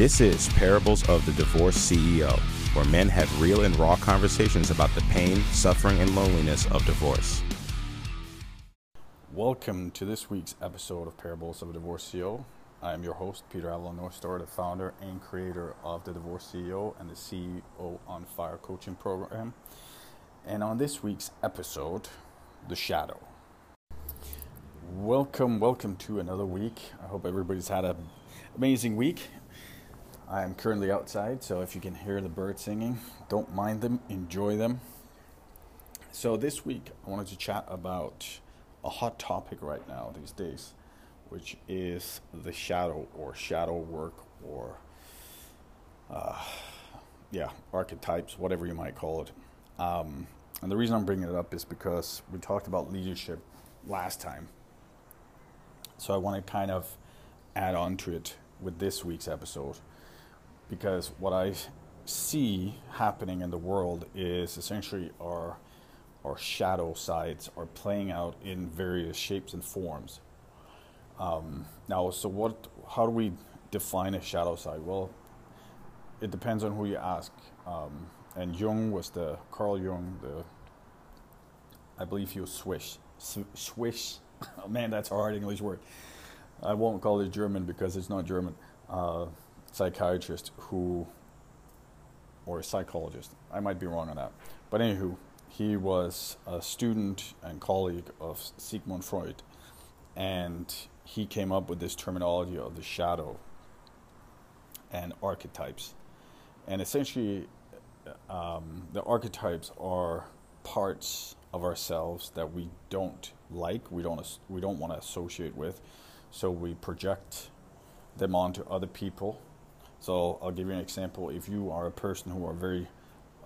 This is Parables of the Divorced CEO, where men have real and raw conversations about the pain, suffering, and loneliness of divorce. Welcome to this week's episode of Parables of a Divorced CEO. I am your host, Peter Avalon Northstar, the founder and creator of the Divorce CEO and the CEO on Fire coaching program. And on this week's episode, The Shadow. Welcome, welcome to another week. I hope everybody's had an amazing week. I am currently outside, so if you can hear the birds singing, don't mind them, enjoy them. So, this week I wanted to chat about a hot topic right now these days, which is the shadow or shadow work or, uh, yeah, archetypes, whatever you might call it. Um, and the reason I'm bringing it up is because we talked about leadership last time. So, I want to kind of add on to it with this week's episode because what I see happening in the world is essentially our our shadow sides are playing out in various shapes and forms. Um, now, so what? How do we define a shadow side? Well, it depends on who you ask. Um, and Jung was the Carl Jung, the I believe he was Swiss. Swiss. Oh, man, that's a hard English word. I won't call it German because it's not German. Uh, psychiatrist who, or a psychologist, I might be wrong on that. But anywho, he was a student and colleague of Sigmund Freud, and he came up with this terminology of the shadow and archetypes. And essentially, um, the archetypes are parts of ourselves that we don't like, we don't we don't want to associate with, so we project them onto other people so I'll give you an example. If you are a person who are very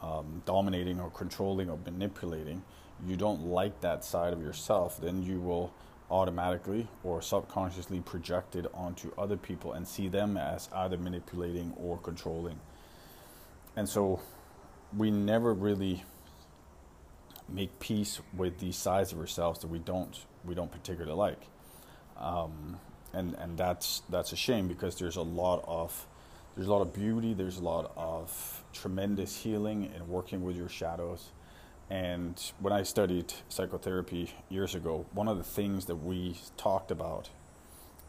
um, dominating or controlling or manipulating, you don't like that side of yourself, then you will automatically or subconsciously project it onto other people and see them as either manipulating or controlling. And so we never really make peace with these sides of ourselves that we don't we don't particularly like. Um, and and that's that's a shame because there's a lot of there's a lot of beauty, there's a lot of tremendous healing in working with your shadows. And when I studied psychotherapy years ago, one of the things that we talked about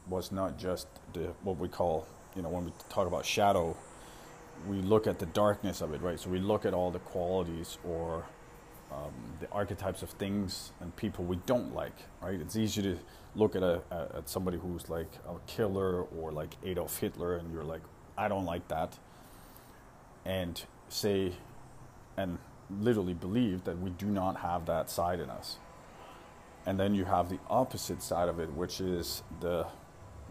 was not just the what we call, you know, when we talk about shadow, we look at the darkness of it, right? So we look at all the qualities or um, the archetypes of things and people we don't like, right? It's easy to look at a at somebody who's like a killer or like Adolf Hitler, and you're like, I don't like that, and say and literally believe that we do not have that side in us. And then you have the opposite side of it, which is the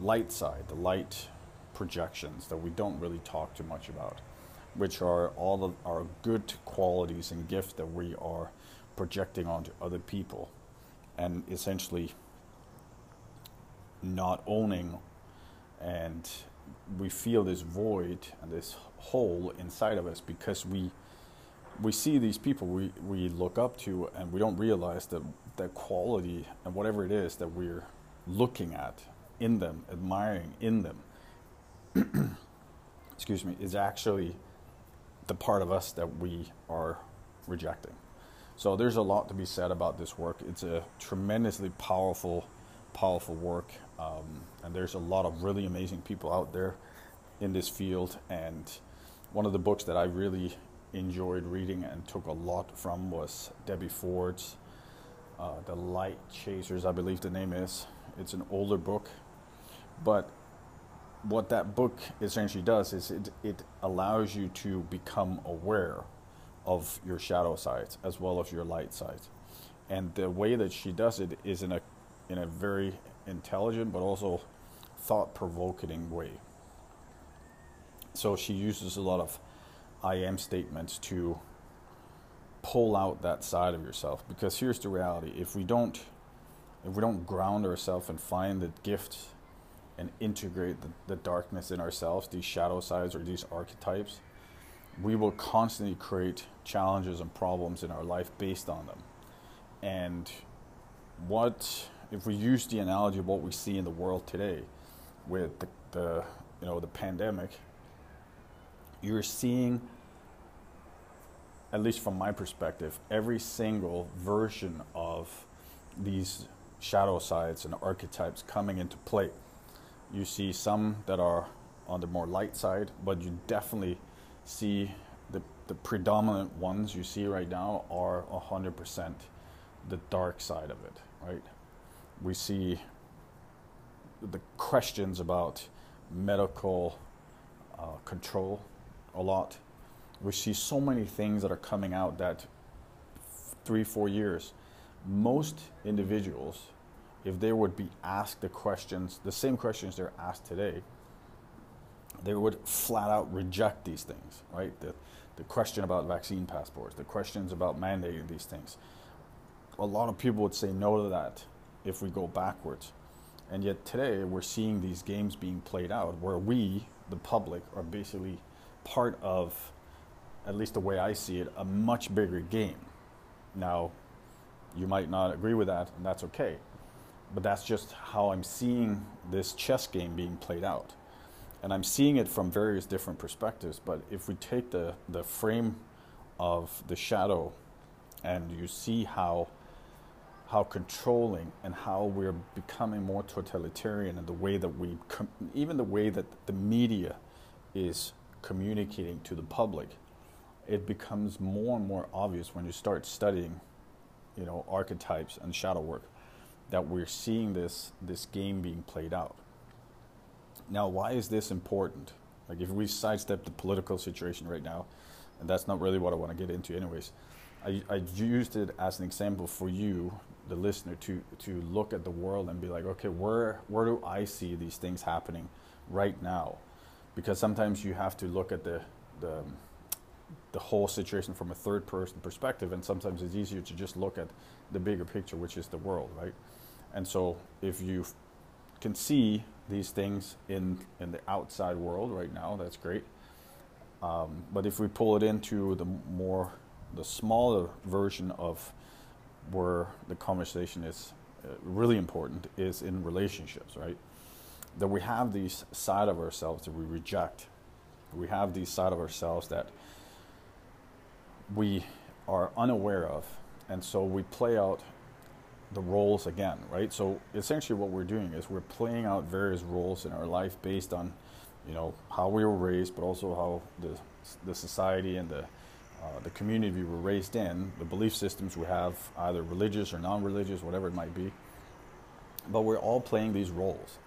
light side, the light projections that we don't really talk too much about, which are all of our good qualities and gifts that we are projecting onto other people and essentially not owning and we feel this void and this hole inside of us because we we see these people we, we look up to and we don't realize that that quality and whatever it is that we're looking at in them, admiring in them, excuse me, is actually the part of us that we are rejecting. So there's a lot to be said about this work. It's a tremendously powerful, powerful work. Um, and there's a lot of really amazing people out there in this field. And one of the books that I really enjoyed reading and took a lot from was Debbie Ford's uh, The Light Chasers, I believe the name is. It's an older book, but what that book essentially does is it, it allows you to become aware of your shadow sides as well as your light sides. And the way that she does it is in a in a very intelligent but also thought provoking way. So she uses a lot of I am statements to pull out that side of yourself. Because here's the reality. If we don't if we don't ground ourselves and find the gift and integrate the, the darkness in ourselves these shadow sides or these archetypes we will constantly create challenges and problems in our life based on them. And what if we use the analogy of what we see in the world today with the, the you know the pandemic you're seeing, at least from my perspective, every single version of these shadow sides and archetypes coming into play. You see some that are on the more light side, but you definitely see the, the predominant ones you see right now are 100% the dark side of it, right? We see the questions about medical uh, control a lot. We see so many things that are coming out that three, four years, most individuals, if they would be asked the questions, the same questions they're asked today, they would flat out reject these things, right? The, the question about vaccine passports, the questions about mandating these things. A lot of people would say no to that if we go backwards. And yet today we're seeing these games being played out where we, the public, are basically part of, at least the way I see it, a much bigger game. Now, you might not agree with that, and that's okay. But that's just how I'm seeing this chess game being played out and I'm seeing it from various different perspectives. But if we take the, the frame of the shadow and you see how how controlling and how we're becoming more totalitarian in the way that we com- even the way that the media is communicating to the public it becomes more and more obvious when you start studying you know archetypes and shadow work that we're seeing this this game being played out now, why is this important? Like, if we sidestep the political situation right now, and that's not really what I want to get into, anyways, I, I used it as an example for you, the listener, to to look at the world and be like, okay, where where do I see these things happening right now? Because sometimes you have to look at the the the whole situation from a third person perspective, and sometimes it's easier to just look at the bigger picture, which is the world, right? And so, if you can see these things in in the outside world right now. That's great. Um, but if we pull it into the more the smaller version of where the conversation is uh, really important is in relationships, right? That we have these side of ourselves that we reject. We have these side of ourselves that we are unaware of, and so we play out the roles again, right? So essentially, what we're doing is we're playing out various roles in our life based on, you know, how we were raised, but also how the the society and the uh, the community we were raised in, the belief systems we have, either religious or non-religious, whatever it might be. But we're all playing these roles,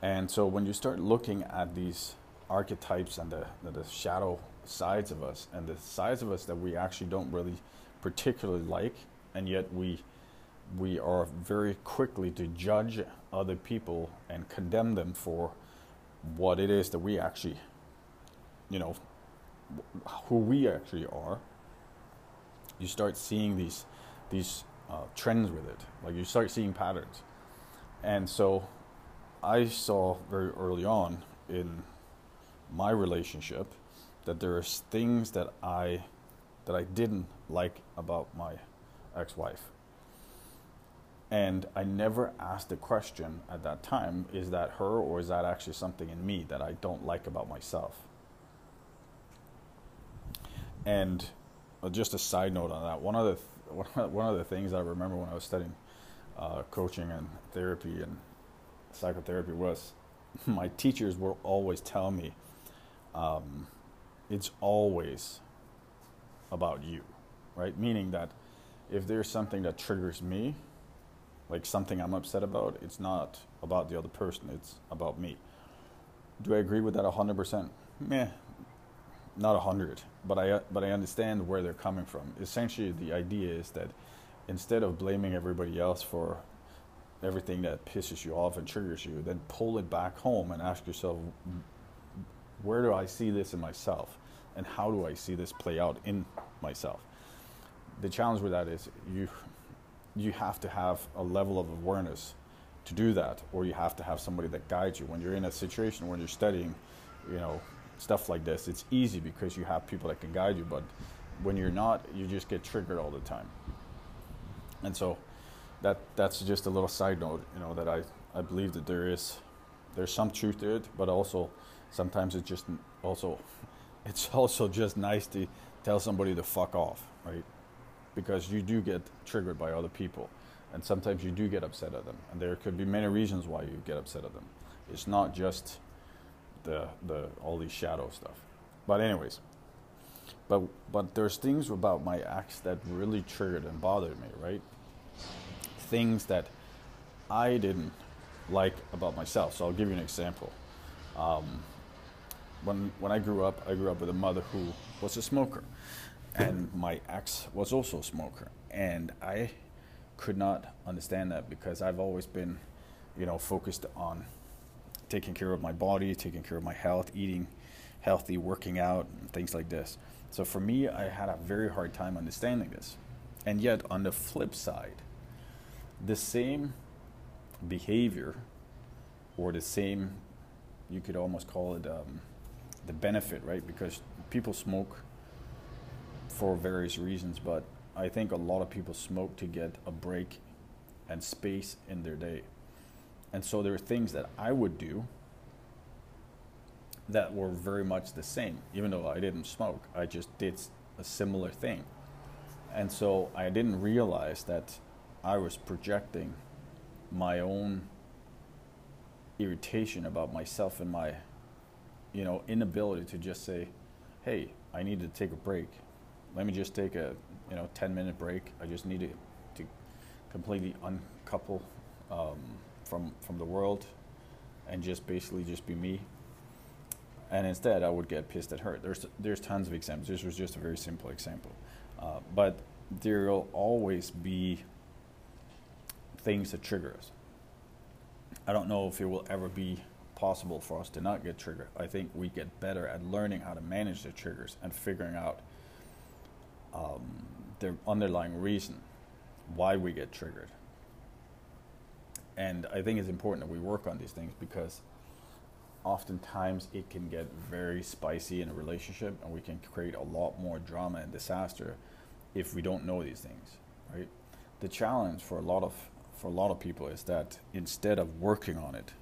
and so when you start looking at these archetypes and the, the, the shadow sides of us and the sides of us that we actually don't really particularly like, and yet we we are very quickly to judge other people and condemn them for what it is that we actually, you know, who we actually are. You start seeing these these uh, trends with it, like you start seeing patterns, and so I saw very early on in my relationship that there's things that I that I didn't like about my ex-wife and I never asked the question at that time is that her or is that actually something in me that I don't like about myself? And uh, just a side note on that, one of the one of the things I remember when I was studying uh, coaching and therapy and psychotherapy was my teachers would always tell me um, it's always about you, right? Meaning that if there's something that triggers me, like something I'm upset about, it's not about the other person, it's about me. Do I agree with that 100%? Meh, not a 100, but I, but I understand where they're coming from. Essentially, the idea is that instead of blaming everybody else for everything that pisses you off and triggers you, then pull it back home and ask yourself, where do I see this in myself? And how do I see this play out in myself? The challenge with that is you you have to have a level of awareness to do that, or you have to have somebody that guides you. When you're in a situation when you're studying, you know, stuff like this, it's easy because you have people that can guide you. But when you're not, you just get triggered all the time. And so, that that's just a little side note, you know, that I I believe that there is there's some truth to it, but also sometimes it's just also it's also just nice to tell somebody to fuck off, right? Because you do get triggered by other people, and sometimes you do get upset at them, and there could be many reasons why you get upset at them. It's not just the the all these shadow stuff. But anyways, but but there's things about my ex that really triggered and bothered me, right? Things that I didn't like about myself. So I'll give you an example. Um, when when I grew up, I grew up with a mother who was a smoker, and my ex was also a smoker, and I could not understand that because I've always been, you know, focused on taking care of my body, taking care of my health, eating healthy, working out, things like this. So for me, I had a very hard time understanding this. And yet, on the flip side, the same behavior or the same, you could almost call it um, the benefit, right? Because people smoke for various reasons, but I think a lot of people smoke to get a break and space in their day. And so there are things that I would do that were very much the same, even though I didn't smoke. I just did a similar thing. And so I didn't realize that I was projecting my own irritation about myself and my you know inability to just say hey i need to take a break let me just take a you know 10 minute break i just need to, to completely uncouple um, from from the world and just basically just be me and instead I would get pissed at her. There's there's tons of examples. This was just a very simple example, uh, but there will always be things that trigger us. I don't know if it will ever be possible for us to not get triggered. I think we get better at learning how to manage the triggers and figuring out um, the underlying reason why we get triggered. And I think it's important that we work on these things because oftentimes it can get very spicy in a relationship and we can create a lot more drama and disaster if we don't know these things right? The challenge for a lot of for a lot of people is that instead of working on it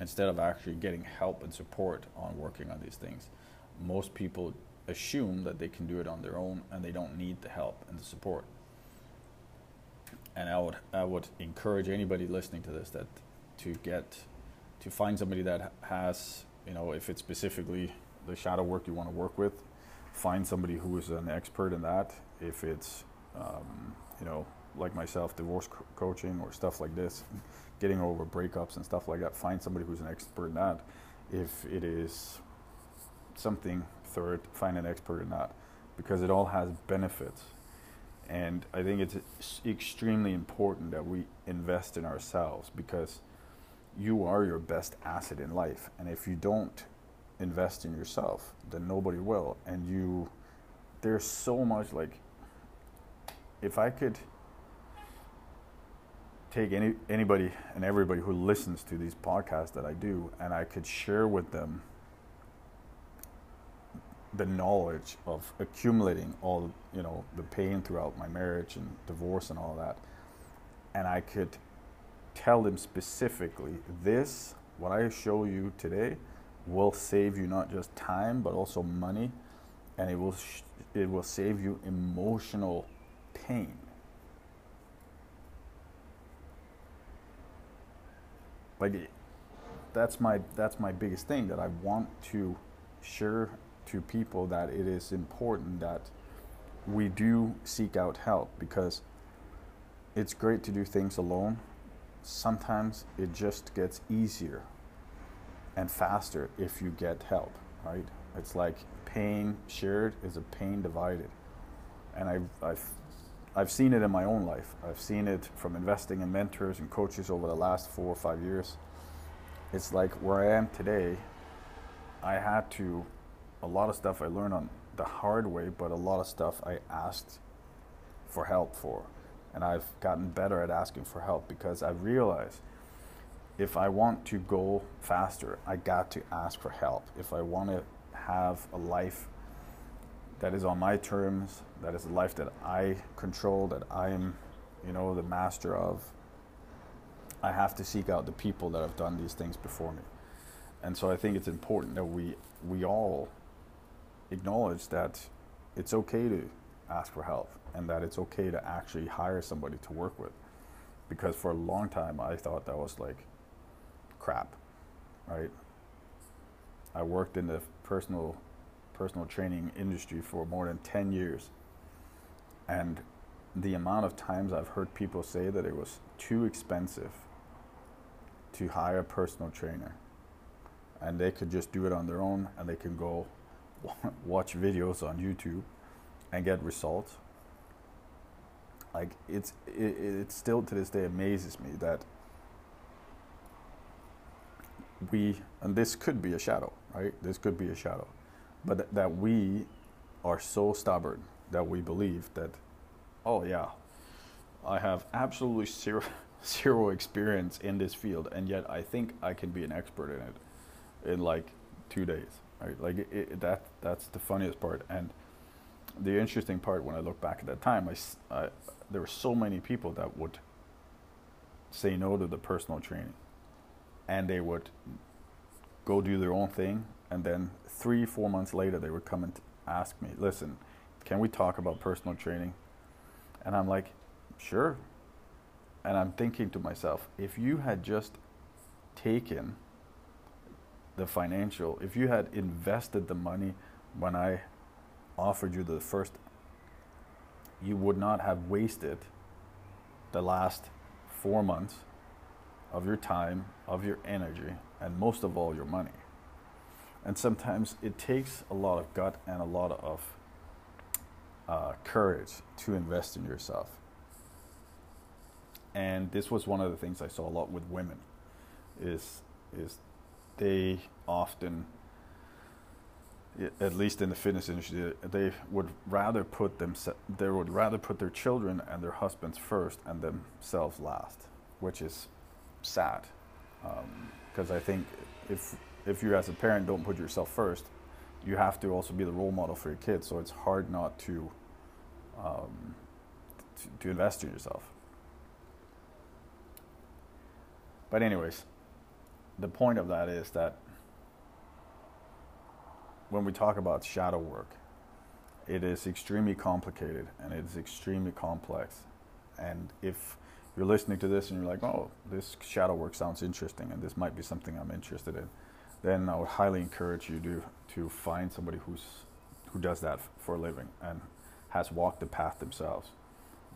instead of actually getting help and support on working on these things most people assume that they can do it on their own and they don't need the help and the support and i would i would encourage anybody listening to this that to get to find somebody that has, you know, if it's specifically the shadow work you want to work with, find somebody who is an expert in that. If it's, um, you know, like myself, divorce co- coaching or stuff like this, getting over breakups and stuff like that, find somebody who's an expert in that. If it is something third, find an expert in that because it all has benefits. And I think it's extremely important that we invest in ourselves because you are your best asset in life. And if you don't invest in yourself, then nobody will. And you, there's so much like, if I could take any anybody and everybody who listens to these podcasts that I do, and I could share with them the knowledge of accumulating all you know the pain throughout my marriage and divorce and all that, and I could tell them specifically this, what I show you today, will save you not just time but also money, and it will sh- it will save you emotional pain. Like that's my that's my biggest thing that I want to share to people that it is important that we do seek out help because it's great to do things alone sometimes it just gets easier and faster if you get help, right? It's like pain shared is a pain divided. And I've, I've, I've seen it in my own life. I've seen it from investing in mentors and coaches over the last four or five years. It's like where I am today, I had to, a lot of stuff I learned on the hard way, but a lot of stuff I asked for help for and I've gotten better at asking for help because I realize if I want to go faster, I got to ask for help. If I want to have a life that is on my terms, that is a life that I control, that I am, you know, the master of, I have to seek out the people that have done these things before me. And so I think it's important that we we all acknowledge that it's okay to ask for help and that it's okay to actually hire somebody to work with. Because for a long time, I thought that was like crap, right? I worked in the personal personal training industry for more than 10 years. And the amount of times I've heard people say that it was too expensive to hire a personal trainer and they could just do it on their own and they can go watch videos on YouTube and get results. Like it's it, it still to this day amazes me that we and this could be a shadow, right? This could be a shadow, but th- that we are so stubborn that we believe that, oh yeah, I have absolutely zero zero experience in this field, and yet I think I can be an expert in it in like two days, right? Like it, it, that that's the funniest part and the interesting part when I look back at that time, I, I, there were so many people that would say no to the personal training, and they would go do their own thing, and then three, four months later, they would come and ask me, "Listen, can we talk about personal training?" And I'm like, "Sure." And I'm thinking to myself, if you had just taken the financial, if you had invested the money when I offered you the first, you would not have wasted the last four months of your time, of your energy, and most of all, your money. And sometimes it takes a lot of gut and a lot of uh, courage to invest in yourself. And this was one of the things I saw a lot with women, is is they often at least in the fitness industry, they would rather put them they would rather put their children and their husbands first and themselves last, which is sad. Because um, I think if if you as a parent don't put yourself first, you have to also be the role model for your kids. So it's hard not to um, to, to invest in yourself. But anyways, the point of that is that when we talk about shadow work, it is extremely complicated and it is extremely complex. And if you're listening to this and you're like, oh, this shadow work sounds interesting and this might be something I'm interested in, then I would highly encourage you to, to find somebody who's, who does that for a living and has walked the path themselves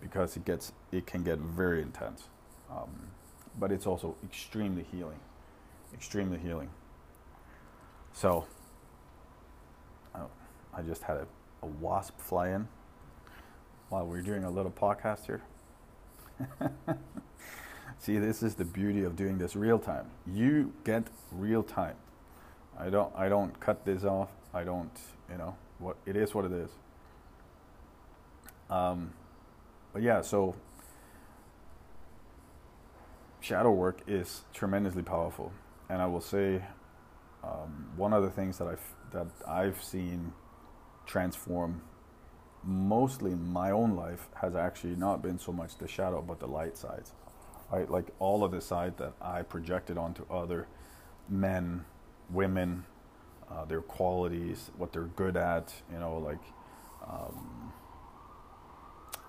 because it, gets, it can get very intense. Um, but it's also extremely healing, extremely healing. So, I just had a, a wasp fly in while we are doing a little podcast here. See, this is the beauty of doing this real time. You get real time. I don't I don't cut this off. I don't, you know, what it is what it is. Um, but yeah, so shadow work is tremendously powerful, and I will say um, one of the things that I've that I've seen transform mostly in my own life has actually not been so much the shadow but the light sides right? Like all of the side that i projected onto other men women uh, their qualities what they're good at you know like um,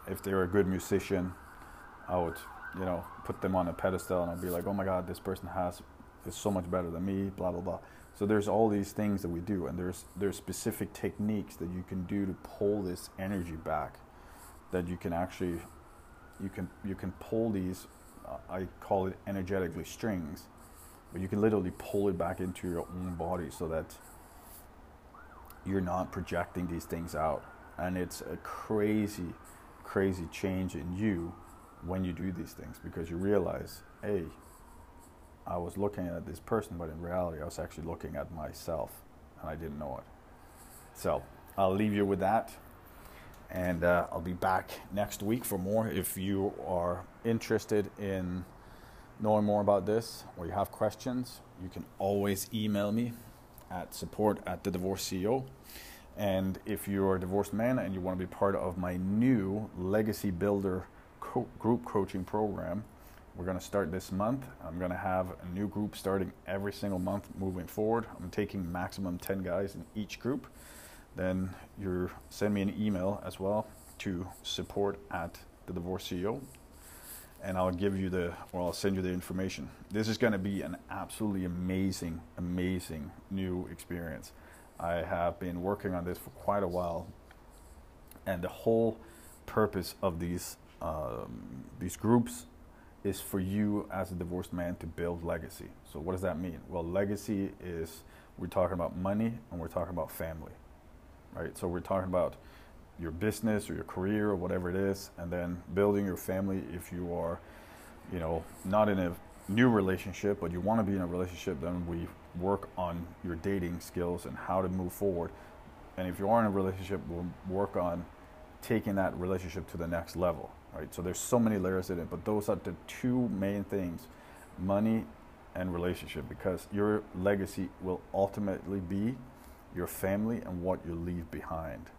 if they're a good musician i would you know put them on a pedestal and i'd be like oh my god this person has is so much better than me blah blah blah so there's all these things that we do, and there's there's specific techniques that you can do to pull this energy back. That you can actually, you can you can pull these. Uh, I call it energetically strings, but you can literally pull it back into your own body so that you're not projecting these things out, and it's a crazy, crazy change in you when you do these things because you realize, hey, I was looking at this person, but in reality, I was actually looking at myself, and I didn't know it. So I'll leave you with that, and uh, I'll be back next week for more. If you are interested in knowing more about this, or you have questions, you can always email me at support at the divorce CEO. And if you're a divorced man and you want to be part of my new Legacy Builder co- group coaching program, we're going to start this month. I'm going to have a new group starting every single month moving forward. I'm taking maximum 10 guys in each group. then you send me an email as well to support at the divorce CEO, and I'll give you the, or I'll send you the information. This is going to be an absolutely amazing, amazing new experience. I have been working on this for quite a while, and the whole purpose of these um, these groups is for you as a divorced man to build legacy. So what does that mean? Well, legacy is we're talking about money and we're talking about family, right? So we're talking about your business or your career or whatever it is, and then building your family if you are, you know, not in a new relationship, but you want to be in a relationship, then we work on your dating skills and how to move forward. And if you are in a relationship, we'll work on taking that relationship to the next level, right? So there's so many layers in it, but those are the two main things money and relationship because your legacy will ultimately be your family and what you leave behind.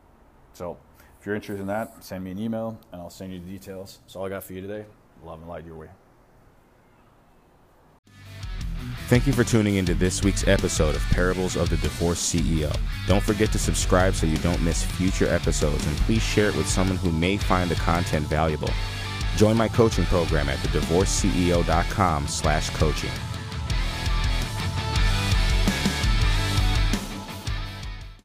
So if you're interested in that, send me an email and I'll send you the details. That's all I got for you today. Love and light your way. Thank you for tuning into this week's episode of Parables of the Divorced CEO. Don't forget to subscribe so you don't miss future episodes and please share it with someone who may find the content valuable. Join my coaching program at thedivorceceo.com slash coaching.